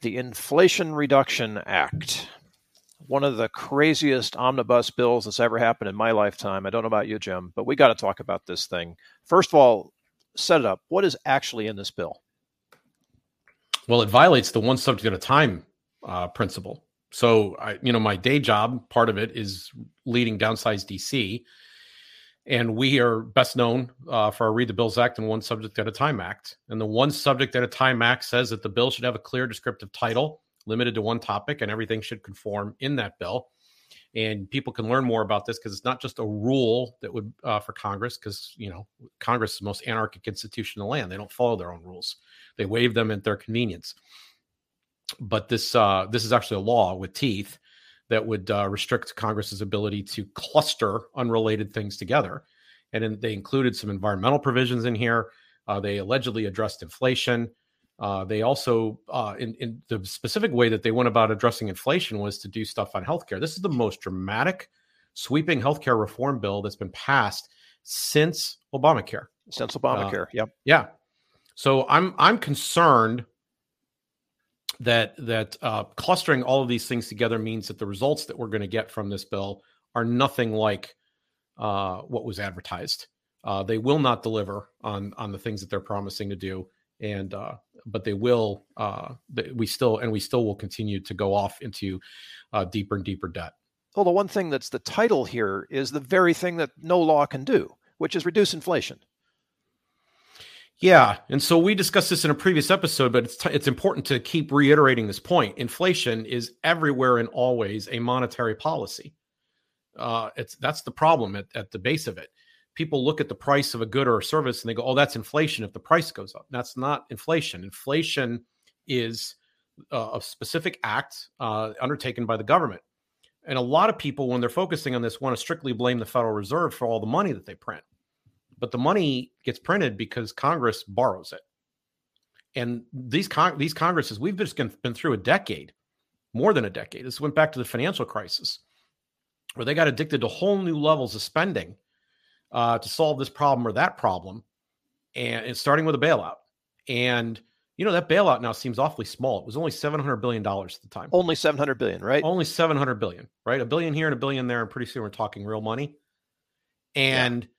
the Inflation Reduction Act. One of the craziest omnibus bills that's ever happened in my lifetime. I don't know about you, Jim, but we got to talk about this thing. First of all, set it up. What is actually in this bill? Well, it violates the one subject at a time uh, principle. So, I, you know, my day job, part of it is leading Downsize DC, and we are best known uh, for our Read the Bills Act and One Subject at a Time Act. And the One Subject at a Time Act says that the bill should have a clear descriptive title, limited to one topic, and everything should conform in that bill. And people can learn more about this because it's not just a rule that would uh, for Congress, because you know Congress is the most anarchic institution in the land. They don't follow their own rules; they waive them at their convenience but this uh, this is actually a law with teeth that would uh, restrict Congress's ability to cluster unrelated things together. And in, they included some environmental provisions in here. Uh, they allegedly addressed inflation. Uh, they also, uh, in, in the specific way that they went about addressing inflation, was to do stuff on healthcare. This is the most dramatic, sweeping healthcare reform bill that's been passed since Obamacare. Since Obamacare, uh, yep. Yeah. So I'm I'm concerned that that uh, clustering all of these things together means that the results that we're going to get from this bill are nothing like uh, what was advertised. Uh, they will not deliver on on the things that they're promising to do, and uh, but they will. Uh, we still and we still will continue to go off into uh, deeper and deeper debt. Well, the one thing that's the title here is the very thing that no law can do, which is reduce inflation. Yeah, and so we discussed this in a previous episode, but it's t- it's important to keep reiterating this point. Inflation is everywhere and always a monetary policy. Uh, it's that's the problem at, at the base of it. People look at the price of a good or a service and they go, "Oh, that's inflation." If the price goes up, that's not inflation. Inflation is uh, a specific act uh, undertaken by the government, and a lot of people, when they're focusing on this, want to strictly blame the Federal Reserve for all the money that they print but the money gets printed because Congress borrows it. And these con- these Congresses, we've just been through a decade, more than a decade. This went back to the financial crisis, where they got addicted to whole new levels of spending uh, to solve this problem or that problem, and it's starting with a bailout. And you know that bailout now seems awfully small. It was only seven hundred billion dollars at the time. Only seven hundred billion, right? Only seven hundred billion, right? A billion here and a billion there, and pretty soon we're talking real money. And yeah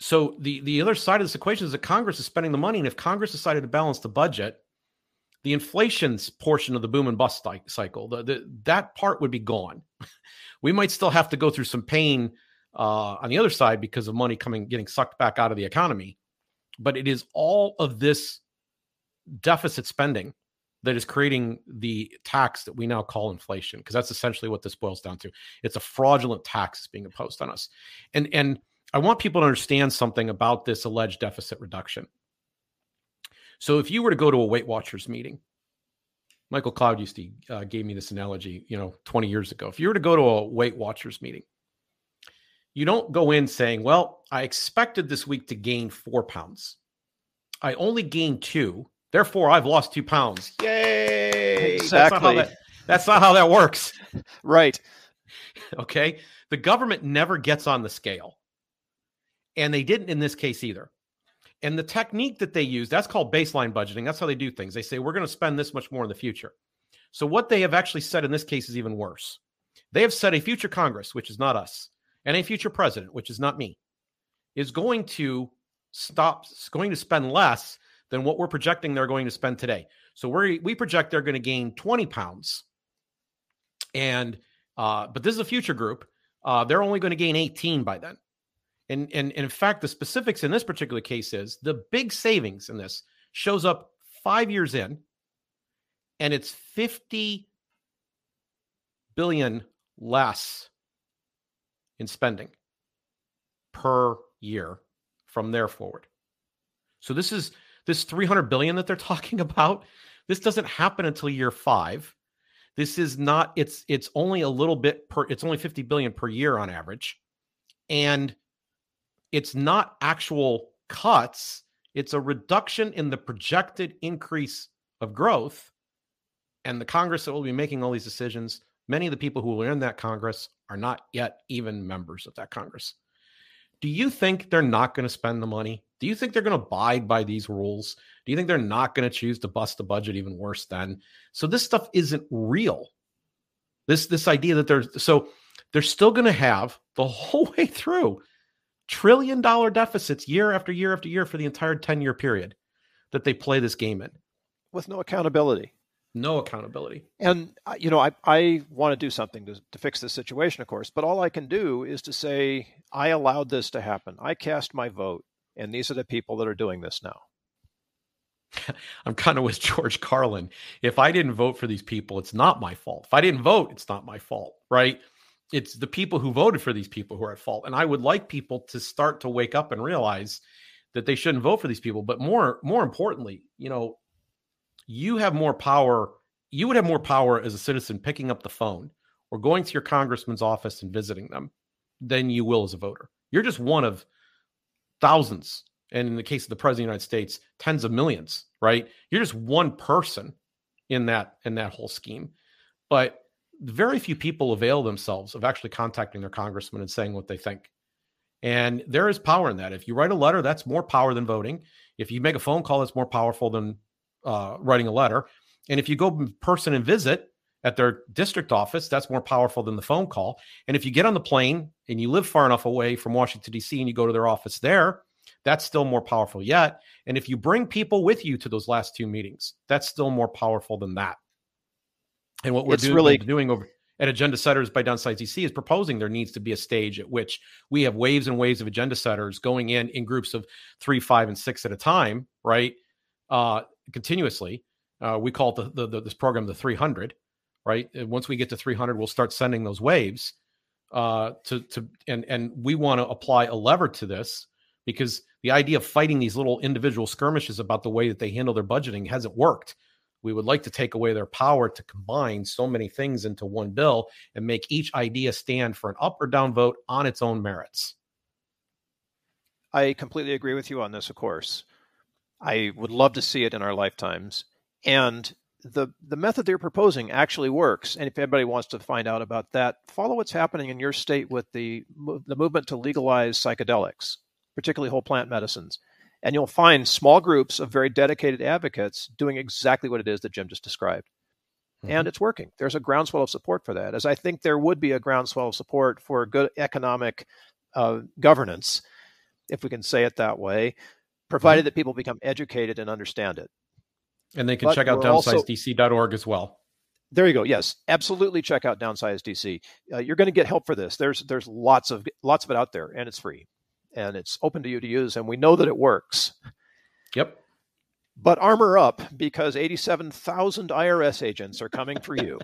so the the other side of this equation is that Congress is spending the money, and if Congress decided to balance the budget, the inflation portion of the boom and bust cycle, the, the, that part would be gone. we might still have to go through some pain uh, on the other side because of money coming getting sucked back out of the economy, but it is all of this deficit spending that is creating the tax that we now call inflation because that's essentially what this boils down to. It's a fraudulent tax that's being imposed on us, and and I want people to understand something about this alleged deficit reduction. So, if you were to go to a Weight Watchers meeting, Michael Cloud used to uh, gave me this analogy, you know, 20 years ago. If you were to go to a Weight Watchers meeting, you don't go in saying, "Well, I expected this week to gain four pounds. I only gained two, therefore I've lost two pounds. Yay!" Exactly. That's not how that, that's not how that works. right. Okay. The government never gets on the scale. And they didn't in this case either. And the technique that they use, that's called baseline budgeting. That's how they do things. They say, we're going to spend this much more in the future. So, what they have actually said in this case is even worse. They have said a future Congress, which is not us, and a future president, which is not me, is going to stop, going to spend less than what we're projecting they're going to spend today. So, we we project they're going to gain 20 pounds. And, uh, but this is a future group. Uh, they're only going to gain 18 by then. And, and, and in fact, the specifics in this particular case is the big savings in this shows up five years in, and it's 50 billion less in spending per year from there forward. So this is this 300 billion that they're talking about. This doesn't happen until year 5. This is not it's it's only a little bit per it's only 50 billion per year on average. And it's not actual cuts, it's a reduction in the projected increase of growth. And the Congress that will be making all these decisions, many of the people who are in that Congress are not yet even members of that Congress. Do you think they're not going to spend the money? Do you think they're going to abide by these rules? Do you think they're not going to choose to bust the budget even worse then? So this stuff isn't real. This this idea that there's so they're still going to have the whole way through trillion dollar deficits year after year after year for the entire 10 year period that they play this game in with no accountability no accountability and uh, you know i, I want to do something to, to fix this situation of course but all i can do is to say i allowed this to happen i cast my vote and these are the people that are doing this now I'm kind of with George Carlin. If I didn't vote for these people, it's not my fault. If I didn't vote, it's not my fault, right? It's the people who voted for these people who are at fault. And I would like people to start to wake up and realize that they shouldn't vote for these people. But more, more importantly, you know, you have more power. You would have more power as a citizen picking up the phone or going to your congressman's office and visiting them than you will as a voter. You're just one of thousands and in the case of the president of the United States, tens of millions, right? You're just one person in that in that whole scheme. But very few people avail themselves of actually contacting their congressman and saying what they think. And there is power in that. If you write a letter, that's more power than voting. If you make a phone call, that's more powerful than uh, writing a letter. And if you go in person and visit at their district office, that's more powerful than the phone call. And if you get on the plane and you live far enough away from Washington, D.C., and you go to their office there, that's still more powerful yet. And if you bring people with you to those last two meetings, that's still more powerful than that. And what we're doing, really doing over at Agenda Setters by Downsize DC is proposing there needs to be a stage at which we have waves and waves of agenda setters going in in groups of three, five, and six at a time, right? Uh, continuously. Uh, we call it the, the, this program the 300, right? And once we get to 300, we'll start sending those waves uh, to to and and we want to apply a lever to this because the idea of fighting these little individual skirmishes about the way that they handle their budgeting hasn't worked. We would like to take away their power to combine so many things into one bill and make each idea stand for an up or down vote on its own merits. I completely agree with you on this, of course. I would love to see it in our lifetimes. And the the method they're proposing actually works. And if anybody wants to find out about that, follow what's happening in your state with the the movement to legalize psychedelics particularly whole plant medicines. And you'll find small groups of very dedicated advocates doing exactly what it is that Jim just described. Mm-hmm. And it's working. There's a groundswell of support for that, as I think there would be a groundswell of support for good economic uh, governance, if we can say it that way, provided mm-hmm. that people become educated and understand it. And they can but check out downsizedc.org as well. There you go. Yes, absolutely. Check out Downsize DC. Uh, you're going to get help for this. There's there's lots of lots of it out there, and it's free and it's open to you to use, and we know that it works. Yep. But armor up because 87,000 IRS agents are coming for you.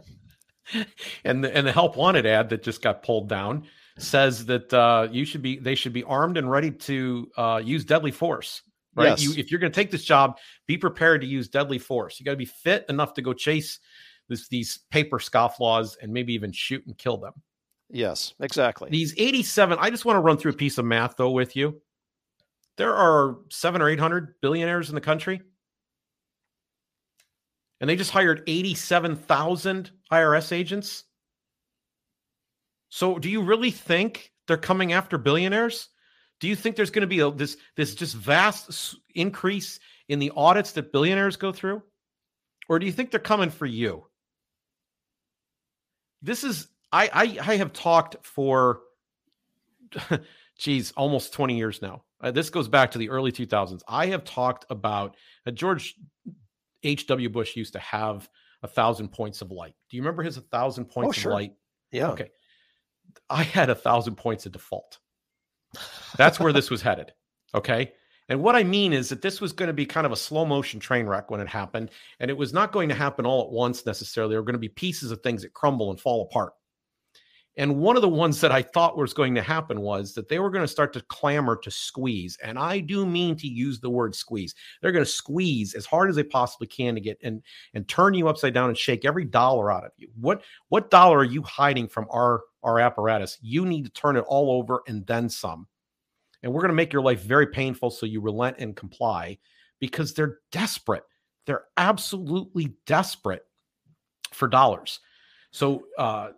and the, and the help wanted ad that just got pulled down says that uh, you should be they should be armed and ready to uh, use deadly force. Right? Yes. You, if you're going to take this job, be prepared to use deadly force. You got to be fit enough to go chase this, these paper scofflaws and maybe even shoot and kill them. Yes, exactly. These 87, I just want to run through a piece of math though with you. There are seven or 800 billionaires in the country. And they just hired 87,000 IRS agents. So do you really think they're coming after billionaires? Do you think there's going to be a, this this just vast increase in the audits that billionaires go through? Or do you think they're coming for you? This is I, I, I have talked for, geez, almost 20 years now. Uh, this goes back to the early 2000s. I have talked about uh, George H.W. Bush used to have a thousand points of light. Do you remember his a thousand points oh, sure. of light? Yeah. Okay. I had a thousand points of default. That's where this was headed. Okay. And what I mean is that this was going to be kind of a slow motion train wreck when it happened. And it was not going to happen all at once necessarily. There were going to be pieces of things that crumble and fall apart. And one of the ones that I thought was going to happen was that they were going to start to clamor to squeeze. And I do mean to use the word squeeze. They're going to squeeze as hard as they possibly can to get and and turn you upside down and shake every dollar out of you. What what dollar are you hiding from our our apparatus? You need to turn it all over and then some. And we're going to make your life very painful so you relent and comply because they're desperate. They're absolutely desperate for dollars. So uh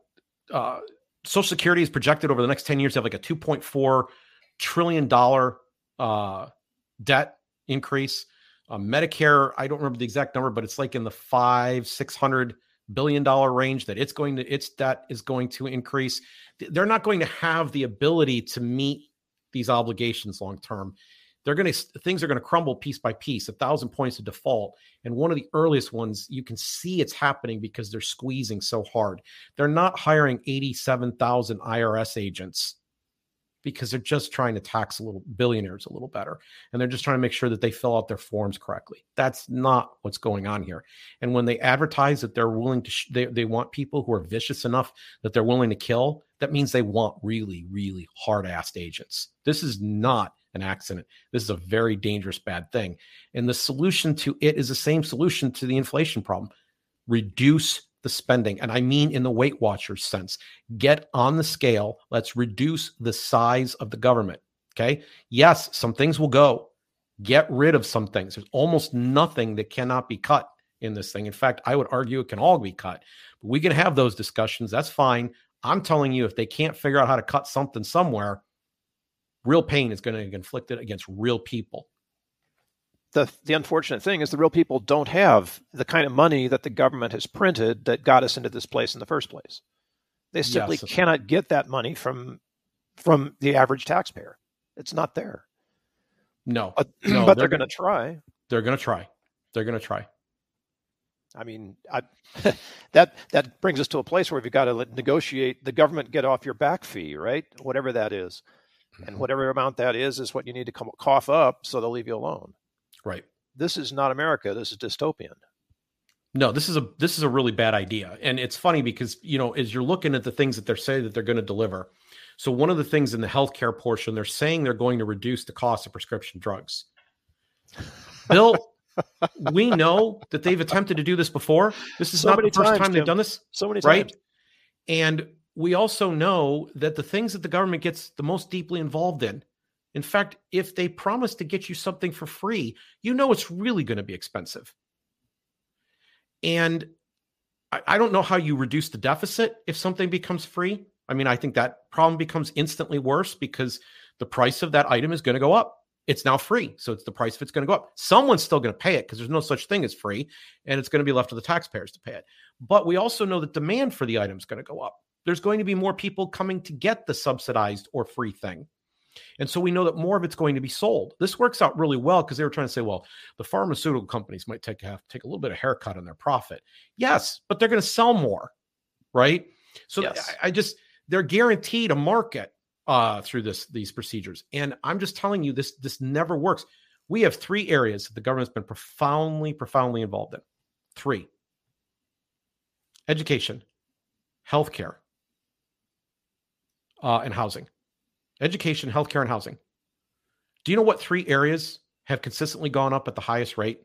uh Social Security is projected over the next 10 years to have like a 2.4 trillion dollar uh, debt increase. Uh, Medicare, I don't remember the exact number, but it's like in the five, six hundred billion dollar range that it's going to its debt is going to increase. They're not going to have the ability to meet these obligations long term. They're going to things are going to crumble piece by piece, a thousand points of default. And one of the earliest ones, you can see it's happening because they're squeezing so hard. They're not hiring 87,000 IRS agents because they're just trying to tax a little billionaires a little better and they're just trying to make sure that they fill out their forms correctly that's not what's going on here and when they advertise that they're willing to sh- they, they want people who are vicious enough that they're willing to kill that means they want really really hard-assed agents this is not an accident this is a very dangerous bad thing and the solution to it is the same solution to the inflation problem reduce the spending. And I mean in the Weight Watchers sense. Get on the scale. Let's reduce the size of the government. Okay. Yes, some things will go. Get rid of some things. There's almost nothing that cannot be cut in this thing. In fact, I would argue it can all be cut. But we can have those discussions. That's fine. I'm telling you, if they can't figure out how to cut something somewhere, real pain is going to be inflicted against real people the the unfortunate thing is the real people don't have the kind of money that the government has printed that got us into this place in the first place. They simply yes. cannot get that money from from the average taxpayer. It's not there. No, but, no, but they're, they're going to try. They're going to try. They're going to try. I mean, I, that that brings us to a place where we've got to negotiate the government get off your back fee, right? Whatever that is, and mm-hmm. whatever amount that is is what you need to come, cough up, so they'll leave you alone. Right. This is not America. This is dystopian. No, this is a this is a really bad idea. And it's funny because, you know, as you're looking at the things that they're saying that they're going to deliver. So one of the things in the healthcare portion, they're saying they're going to reduce the cost of prescription drugs. Bill, we know that they've attempted to do this before. This is so not the first times, time they've done this. So many right? times. And we also know that the things that the government gets the most deeply involved in in fact, if they promise to get you something for free, you know it's really going to be expensive. And I, I, don't know how you reduce the deficit if something becomes free. I mean, I think that problem becomes instantly worse because the price of that item is going to go up. It's now free. So it's the price of it's going to go up. Someone's still going to pay it because there's no such thing as free. And it's going to be left to the taxpayers to pay it. But we also know that demand for the item is going to go up. There's going to be more people coming to get the subsidized or free thing. And so we know that more of it's going to be sold. This works out really well because they were trying to say, well, the pharmaceutical companies might take have take a little bit of haircut on their profit. Yes, but they're going to sell more, right? So yes. I, I, just they're guaranteed a market uh, through this these procedures. And I'm just telling you, this this never works. We have three areas that the government's been profoundly, profoundly involved in. Three: education, healthcare, uh, and housing education, healthcare, and housing. Do you know what three areas have consistently gone up at the highest rate?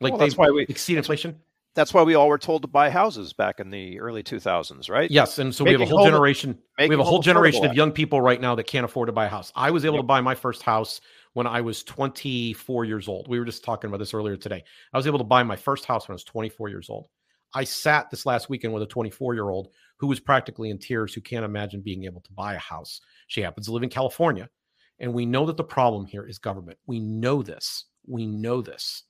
Like well, that's why we exceed inflation. That's why we all were told to buy houses back in the early 2000s, right? Yes, and so making we have a whole generation. We have a whole generation of young people right now that can't afford to buy a house. I was able yep. to buy my first house when I was 24 years old. We were just talking about this earlier today. I was able to buy my first house when I was 24 years old. I sat this last weekend with a 24 year old who was practically in tears, who can't imagine being able to buy a house. She happens to live in California. And we know that the problem here is government. We know this. We know this,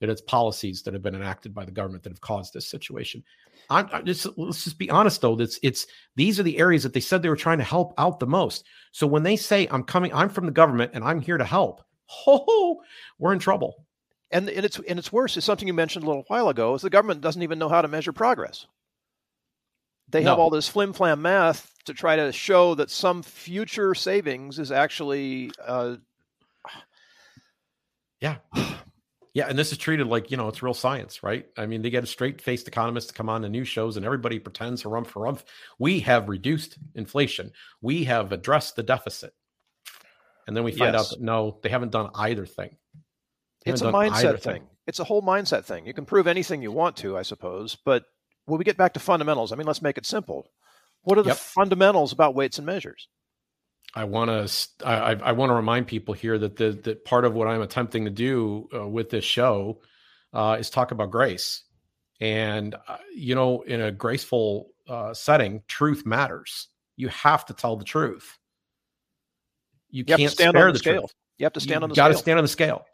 that it's policies that have been enacted by the government that have caused this situation. I'm, I'm just, let's just be honest though. That's it's these are the areas that they said they were trying to help out the most. So when they say I'm coming, I'm from the government and I'm here to help, oh, we're in trouble. And, and it's and it's worse. It's something you mentioned a little while ago. Is the government doesn't even know how to measure progress. They no. have all this flim flam math to try to show that some future savings is actually. Uh, yeah. Yeah, and this is treated like you know it's real science, right? I mean, they get a straight-faced economist to come on the news shows, and everybody pretends to rump for rump. We have reduced inflation. We have addressed the deficit, and then we find yes. out that no, they haven't done either thing. It's a mindset thing. thing. It's a whole mindset thing. You can prove anything you want to, I suppose, but when we get back to fundamentals, I mean, let's make it simple. What are the yep. fundamentals about weights and measures? I want to I, I want to remind people here that the that part of what I'm attempting to do uh, with this show uh, is talk about grace, and uh, you know, in a graceful uh, setting, truth matters. You have to tell the truth. You, you can't spare the, the truth. You have to stand on the got to stand on the scale.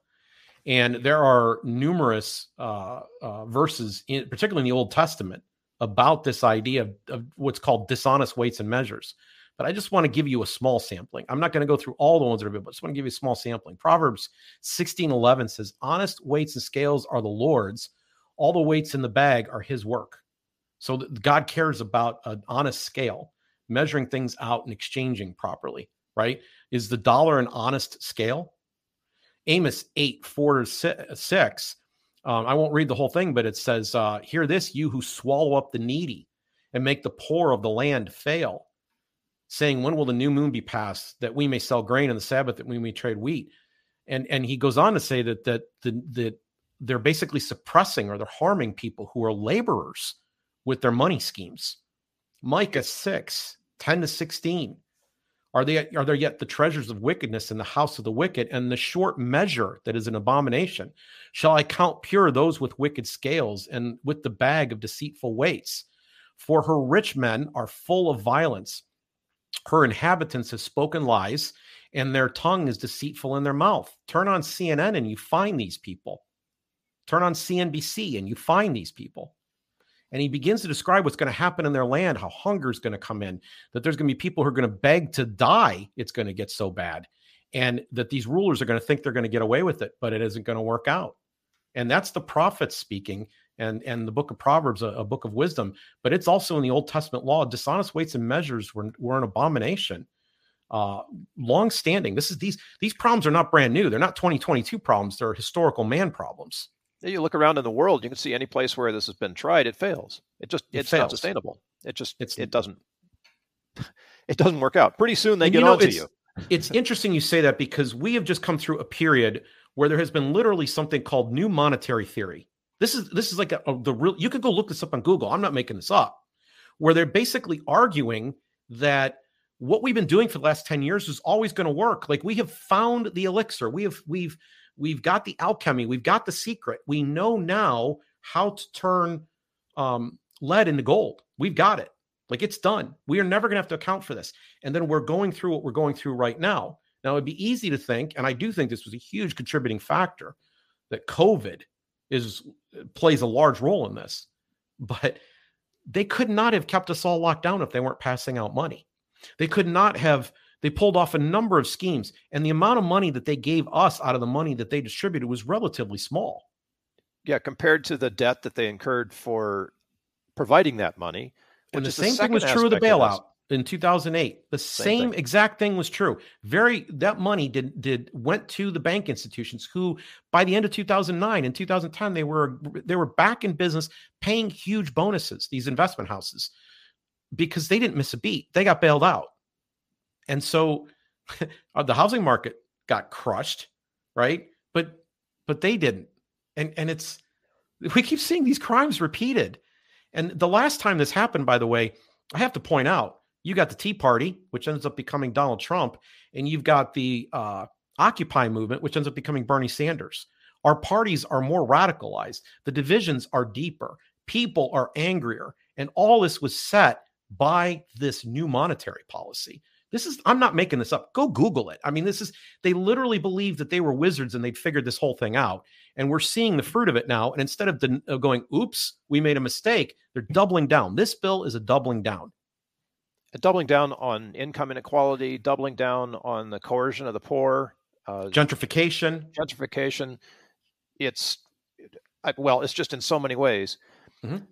And there are numerous uh, uh, verses, in, particularly in the Old Testament, about this idea of, of what's called dishonest weights and measures. But I just want to give you a small sampling. I'm not going to go through all the ones that are but I just want to give you a small sampling. Proverbs 16:11 says, "Honest weights and scales are the Lord's; all the weights in the bag are His work." So God cares about an honest scale, measuring things out and exchanging properly. Right? Is the dollar an honest scale? Amos 8, 4 to 6. Um, I won't read the whole thing, but it says, uh, Hear this, you who swallow up the needy and make the poor of the land fail, saying, When will the new moon be passed that we may sell grain and the Sabbath that we may trade wheat? And and he goes on to say that that the, that they're basically suppressing or they're harming people who are laborers with their money schemes. Micah 6, 10 to 16. Are they are there yet the treasures of wickedness in the house of the wicked and the short measure that is an abomination? Shall I count pure those with wicked scales and with the bag of deceitful weights? For her rich men are full of violence. Her inhabitants have spoken lies, and their tongue is deceitful in their mouth. Turn on CNN and you find these people. Turn on CNBC and you find these people and he begins to describe what's going to happen in their land, how hunger is going to come in, that there's going to be people who are going to beg to die. It's going to get so bad, and that these rulers are going to think they're going to get away with it, but it isn't going to work out. And that's the prophets speaking, and and the book of Proverbs, a, a book of wisdom, but it's also in the Old Testament law. Dishonest weights and measures were were an abomination. Uh, long standing. This is these these problems are not brand new. They're not 2022 problems. They're historical man problems. You look around in the world, you can see any place where this has been tried, it fails. It just It it's fails. not sustainable. It just It's- it doesn't it doesn't work out. Pretty soon they get you know, onto it's- you. it's interesting you say that because we have just come through a period where there has been literally something called new monetary theory. This is this is like a, a- the real. You could go look this up on Google. I'm not making this up. Where they're basically arguing that what we've been doing for the last 10 years is always going to work. Like we have found the elixir. We have we've we've got the alchemy. We've got the secret. We know now how to turn um, lead into gold. We've got it. Like it's done. We are never going to have to account for this. And then we're going through what we're going through right now. Now it'd be easy to think, and I do think this was a huge contributing factor, that COVID is plays a large role in this. But they could not have kept us all locked down if they weren't passing out money. They could not have. They pulled off a number of schemes, and the amount of money that they gave us out of the money that they distributed was relatively small. Yeah, compared to the debt that they incurred for providing that money. And the same thing was true of the aspect of bailout in 2008. The Same same, exact thing was true. Very that money did did went to the bank institutions who by the end of 2009 and 2010 they were they were back in business paying huge bonuses these investment houses because they didn't miss a beat. They got bailed out. And so uh, the housing market got crushed, right? But but they didn't. And and it's we keep seeing these crimes repeated. And the last time this happened, by the way, I have to point out, you got the Tea Party, which ends up becoming Donald Trump, and you've got the uh, Occupy movement, which ends up becoming Bernie Sanders. Our parties are more radicalized. The divisions are deeper. People are angrier. And all this was set by this new monetary policy. This is, I'm not making this up. Go Google it. I mean, this is, they literally believed that they were wizards and they'd figured this whole thing out. And we're seeing the fruit of it now. And instead of den- going, oops, we made a mistake, they're doubling down. This bill is a doubling down. A doubling down on income inequality, doubling down on the coercion of the poor, uh, Gentrification. gentrification. It's I, well, it's just in so many ways. Mhm.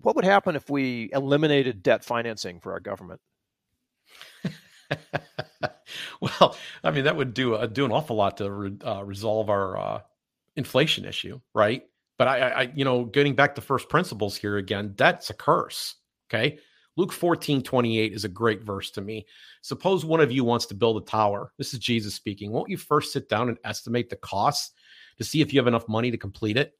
What would happen if we eliminated debt financing for our government? well, I mean, that would do uh, do an awful lot to re- uh, resolve our uh, inflation issue, right? But I, I, you know, getting back to first principles here again, debt's a curse. Okay. Luke 14, 28 is a great verse to me. Suppose one of you wants to build a tower. This is Jesus speaking. Won't you first sit down and estimate the costs to see if you have enough money to complete it?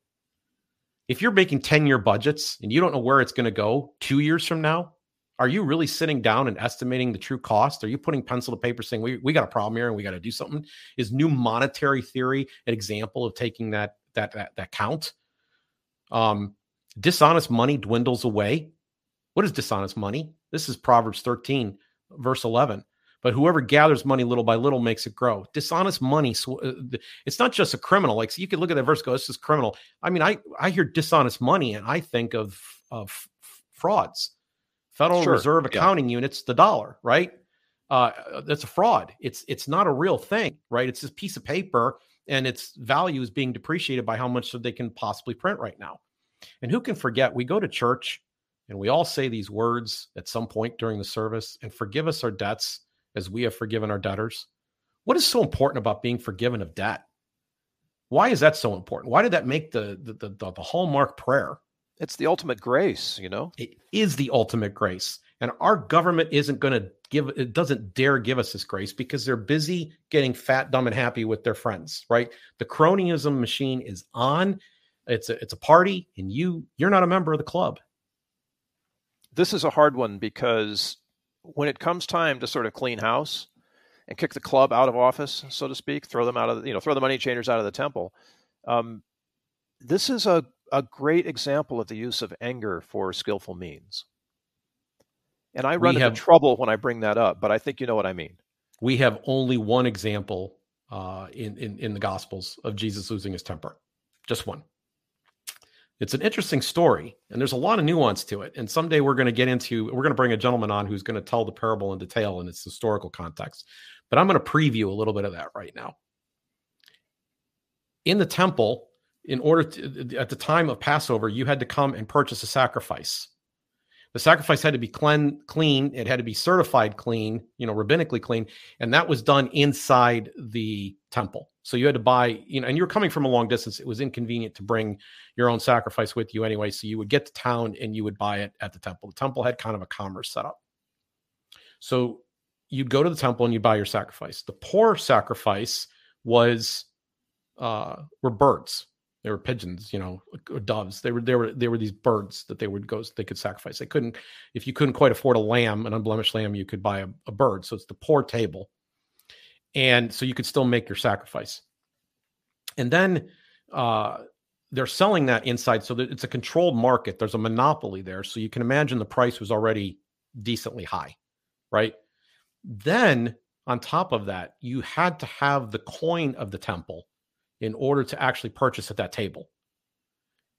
If you're making 10 year budgets and you don't know where it's going to go two years from now, are you really sitting down and estimating the true cost? Are you putting pencil to paper saying we, we got a problem here and we got to do something? Is new monetary theory an example of taking that that that, that count? Um, dishonest money dwindles away. What is dishonest money? This is Proverbs 13, verse 11. but whoever gathers money little by little makes it grow. Dishonest money, uh, it's not just a criminal. Like so you could look at that verse, go, "This is criminal." I mean, I I hear dishonest money, and I think of of frauds, Federal sure. Reserve accounting yeah. units, the dollar, right? Uh, that's a fraud. It's it's not a real thing, right? It's this piece of paper, and its value is being depreciated by how much they can possibly print right now. And who can forget? We go to church and we all say these words at some point during the service and forgive us our debts as we have forgiven our debtors. What is so important about being forgiven of debt? Why is that so important? Why did that make the the, the, the hallmark prayer? It's the ultimate grace, you know. It is the ultimate grace. And our government isn't going to give it doesn't dare give us this grace because they're busy getting fat, dumb, and happy with their friends, right? The cronyism machine is on. It's a it's a party, and you you're not a member of the club. This is a hard one because when it comes time to sort of clean house and kick the club out of office, so to speak, throw them out of you know throw the money changers out of the temple. Um, this is a a great example of the use of anger for skillful means. And I run we into have, trouble when I bring that up, but I think you know what I mean. We have only one example uh, in, in in the Gospels of Jesus losing his temper, just one. It's an interesting story, and there's a lot of nuance to it. And someday we're going to get into we're going to bring a gentleman on who's going to tell the parable in detail in its historical context. But I'm going to preview a little bit of that right now. In the temple, in order to at the time of Passover, you had to come and purchase a sacrifice. The sacrifice had to be clean, clean. It had to be certified clean, you know, rabbinically clean, and that was done inside the temple. So you had to buy, you know, and you're coming from a long distance. It was inconvenient to bring your own sacrifice with you anyway. So you would get to town and you would buy it at the temple. The temple had kind of a commerce setup. So you'd go to the temple and you buy your sacrifice. The poor sacrifice was uh were birds they were pigeons, you know, doves. They were they were they were these birds that they would go they could sacrifice. They couldn't if you couldn't quite afford a lamb, an unblemished lamb, you could buy a, a bird. So it's the poor table, and so you could still make your sacrifice. And then uh, they're selling that inside, so that it's a controlled market. There's a monopoly there, so you can imagine the price was already decently high, right? Then on top of that, you had to have the coin of the temple in order to actually purchase at that table.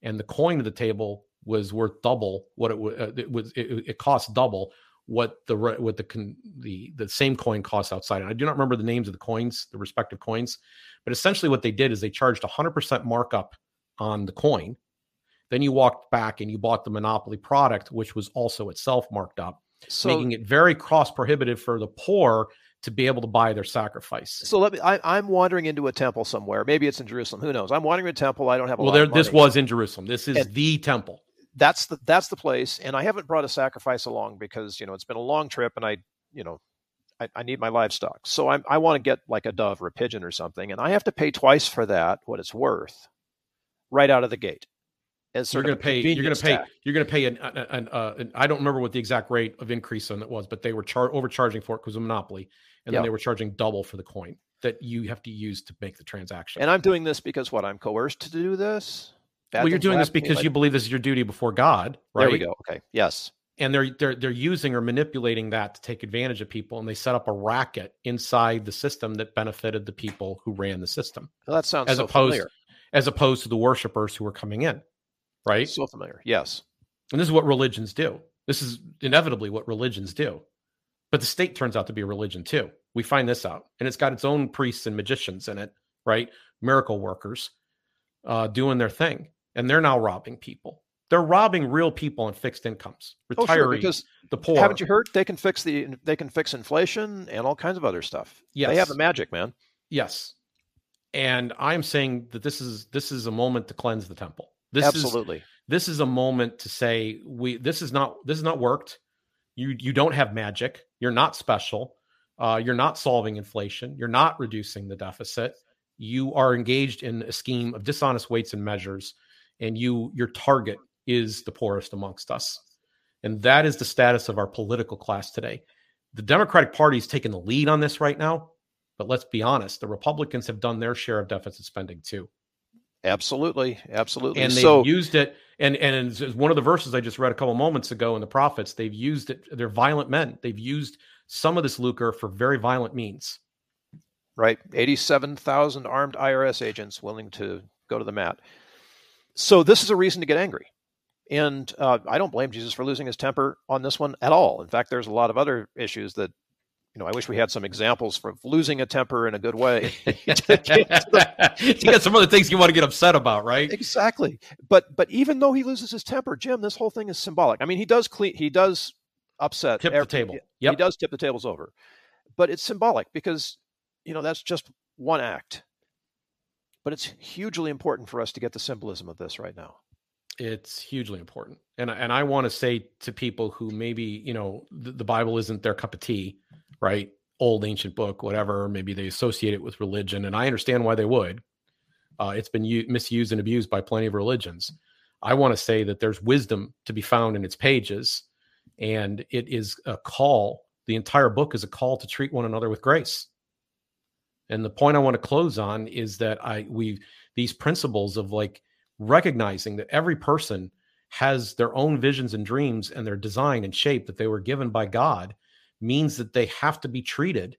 And the coin of the table was worth double what it, w- uh, it was. It, it cost double what the what the the the same coin costs outside. And I do not remember the names of the coins, the respective coins, but essentially what they did is they charged 100% markup on the coin. Then you walked back and you bought the monopoly product, which was also itself marked up, so, making it very cost prohibitive for the poor to be able to buy their sacrifice. So let me. I, am wandering into a temple somewhere. Maybe it's in Jerusalem. Who knows? I'm wandering a temple. I don't have a well. there, this was in Jerusalem. This is and the temple. That's the that's the place. And I haven't brought a sacrifice along because you know it's been a long trip, and I you know I, I need my livestock. So I'm, I want to get like a dove or a pigeon or something, and I have to pay twice for that what it's worth, right out of the gate as you're going to pay you're going to pay you're going to pay an, an, an, uh, an, I don't remember what the exact rate of increase on it was, but they were char- overcharging for it because of monopoly, and yep. then they were charging double for the coin that you have to use to make the transaction. And I'm doing this because what I'm coerced to do this. Bad well, you're doing this because you believe this is your duty before God, right? There we go. Okay. Yes. And they're they're they're using or manipulating that to take advantage of people, and they set up a racket inside the system that benefited the people who ran the system. Well, that sounds as so opposed familiar. as opposed to the worshipers who were coming in right? So familiar. Yes. And this is what religions do. This is inevitably what religions do. But the state turns out to be a religion too. We find this out. And it's got its own priests and magicians in it, right? Miracle workers uh, doing their thing. And they're now robbing people. They're robbing real people on fixed incomes, retirees, oh, sure, because the poor. Haven't you heard? They can fix the they can fix inflation and all kinds of other stuff. Yes. They have the magic, man. Yes. And I'm saying that this is this is a moment to cleanse the temple. This Absolutely. Is, this is a moment to say we this is not this is not worked. You you don't have magic. You're not special. Uh, you're not solving inflation. You're not reducing the deficit. You are engaged in a scheme of dishonest weights and measures, and you your target is the poorest amongst us. And that is the status of our political class today. The Democratic Party is taking the lead on this right now, but let's be honest, the Republicans have done their share of deficit spending too. Absolutely, absolutely. And they've so, used it, and and one of the verses I just read a couple moments ago in the prophets, they've used it. They're violent men. They've used some of this lucre for very violent means. Right. 87,000 armed IRS agents willing to go to the mat. So this is a reason to get angry. And uh, I don't blame Jesus for losing his temper on this one at all. In fact, there's a lot of other issues that, you know, I wish we had some examples for losing a temper in a good way. you got some other things you want to get upset about, right? Exactly. But but even though he loses his temper, Jim, this whole thing is symbolic. I mean, he does clean, he does upset tip every, the table. Yep. He does tip the tables over, but it's symbolic because you know that's just one act. But it's hugely important for us to get the symbolism of this right now it's hugely important and and i want to say to people who maybe you know the, the, bible isn't their cup of tea right? Old ancient book whatever maybe they associate it with religion and i understand why they would. Uh, it's been u- misused and abused by plenty of religions. I want to say that there's wisdom to be found in its pages and it is a call the entire book is a call to treat one another with grace. And the point i want to close on is that i we these principles of like recognizing that every person has their own visions and dreams and their design and shape that they were given by God means that they have to be treated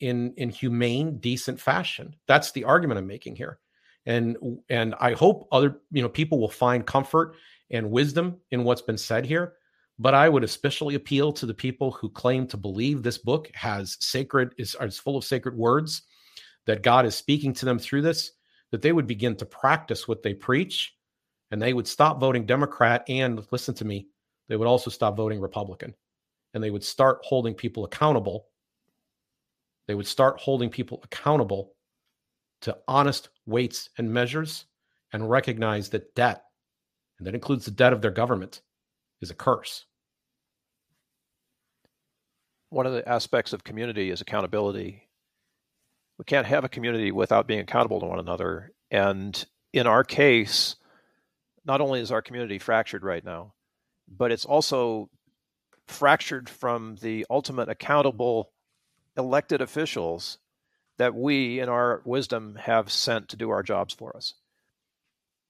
in in humane decent fashion. That's the argument i'm making here. And and i hope other you know people will find comfort and wisdom in what's been said here but i would especially appeal to the people who claim to believe this book has sacred is, is full of sacred words that god is speaking to them through this that they would begin to practice what they preach and they would stop voting Democrat and listen to me, they would also stop voting Republican and they would start holding people accountable. They would start holding people accountable to honest weights and measures and recognize that debt, and that includes the debt of their government, is a curse. One of the aspects of community is accountability we can't have a community without being accountable to one another. And in our case, not only is our community fractured right now, but it's also fractured from the ultimate accountable elected officials that we, in our wisdom, have sent to do our jobs for us.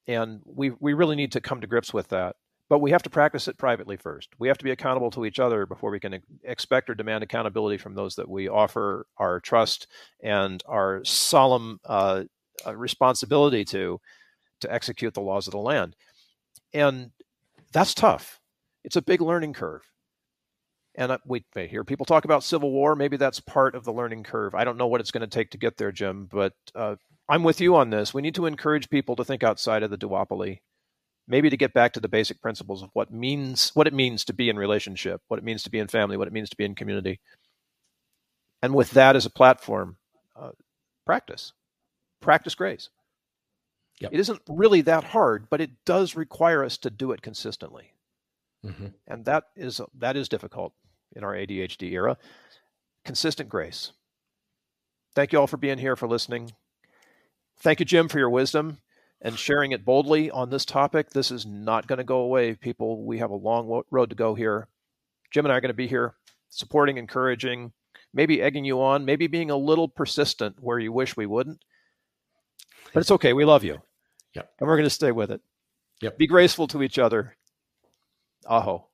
And we, we really need to come to grips with that. But we have to practice it privately first. We have to be accountable to each other before we can expect or demand accountability from those that we offer our trust and our solemn uh, uh, responsibility to to execute the laws of the land. And that's tough. It's a big learning curve. And we may hear people talk about civil war. Maybe that's part of the learning curve. I don't know what it's going to take to get there, Jim, but uh, I'm with you on this. We need to encourage people to think outside of the duopoly maybe to get back to the basic principles of what means what it means to be in relationship, what it means to be in family, what it means to be in community. And with that as a platform, uh, practice, practice grace. Yep. It isn't really that hard, but it does require us to do it consistently, mm-hmm. and that is that is difficult in our ADHD era. Consistent grace. Thank you all for being here, for listening. Thank you, Jim, for your wisdom and sharing it boldly on this topic. This is not going to go away, people. We have a long road to go here. Jim and I are going to be here supporting, encouraging, maybe egging you on, maybe being a little persistent where you wish we wouldn't. But it's okay. We love you. Yep. And we're going to stay with it. Yep. Be graceful to each other. Aho.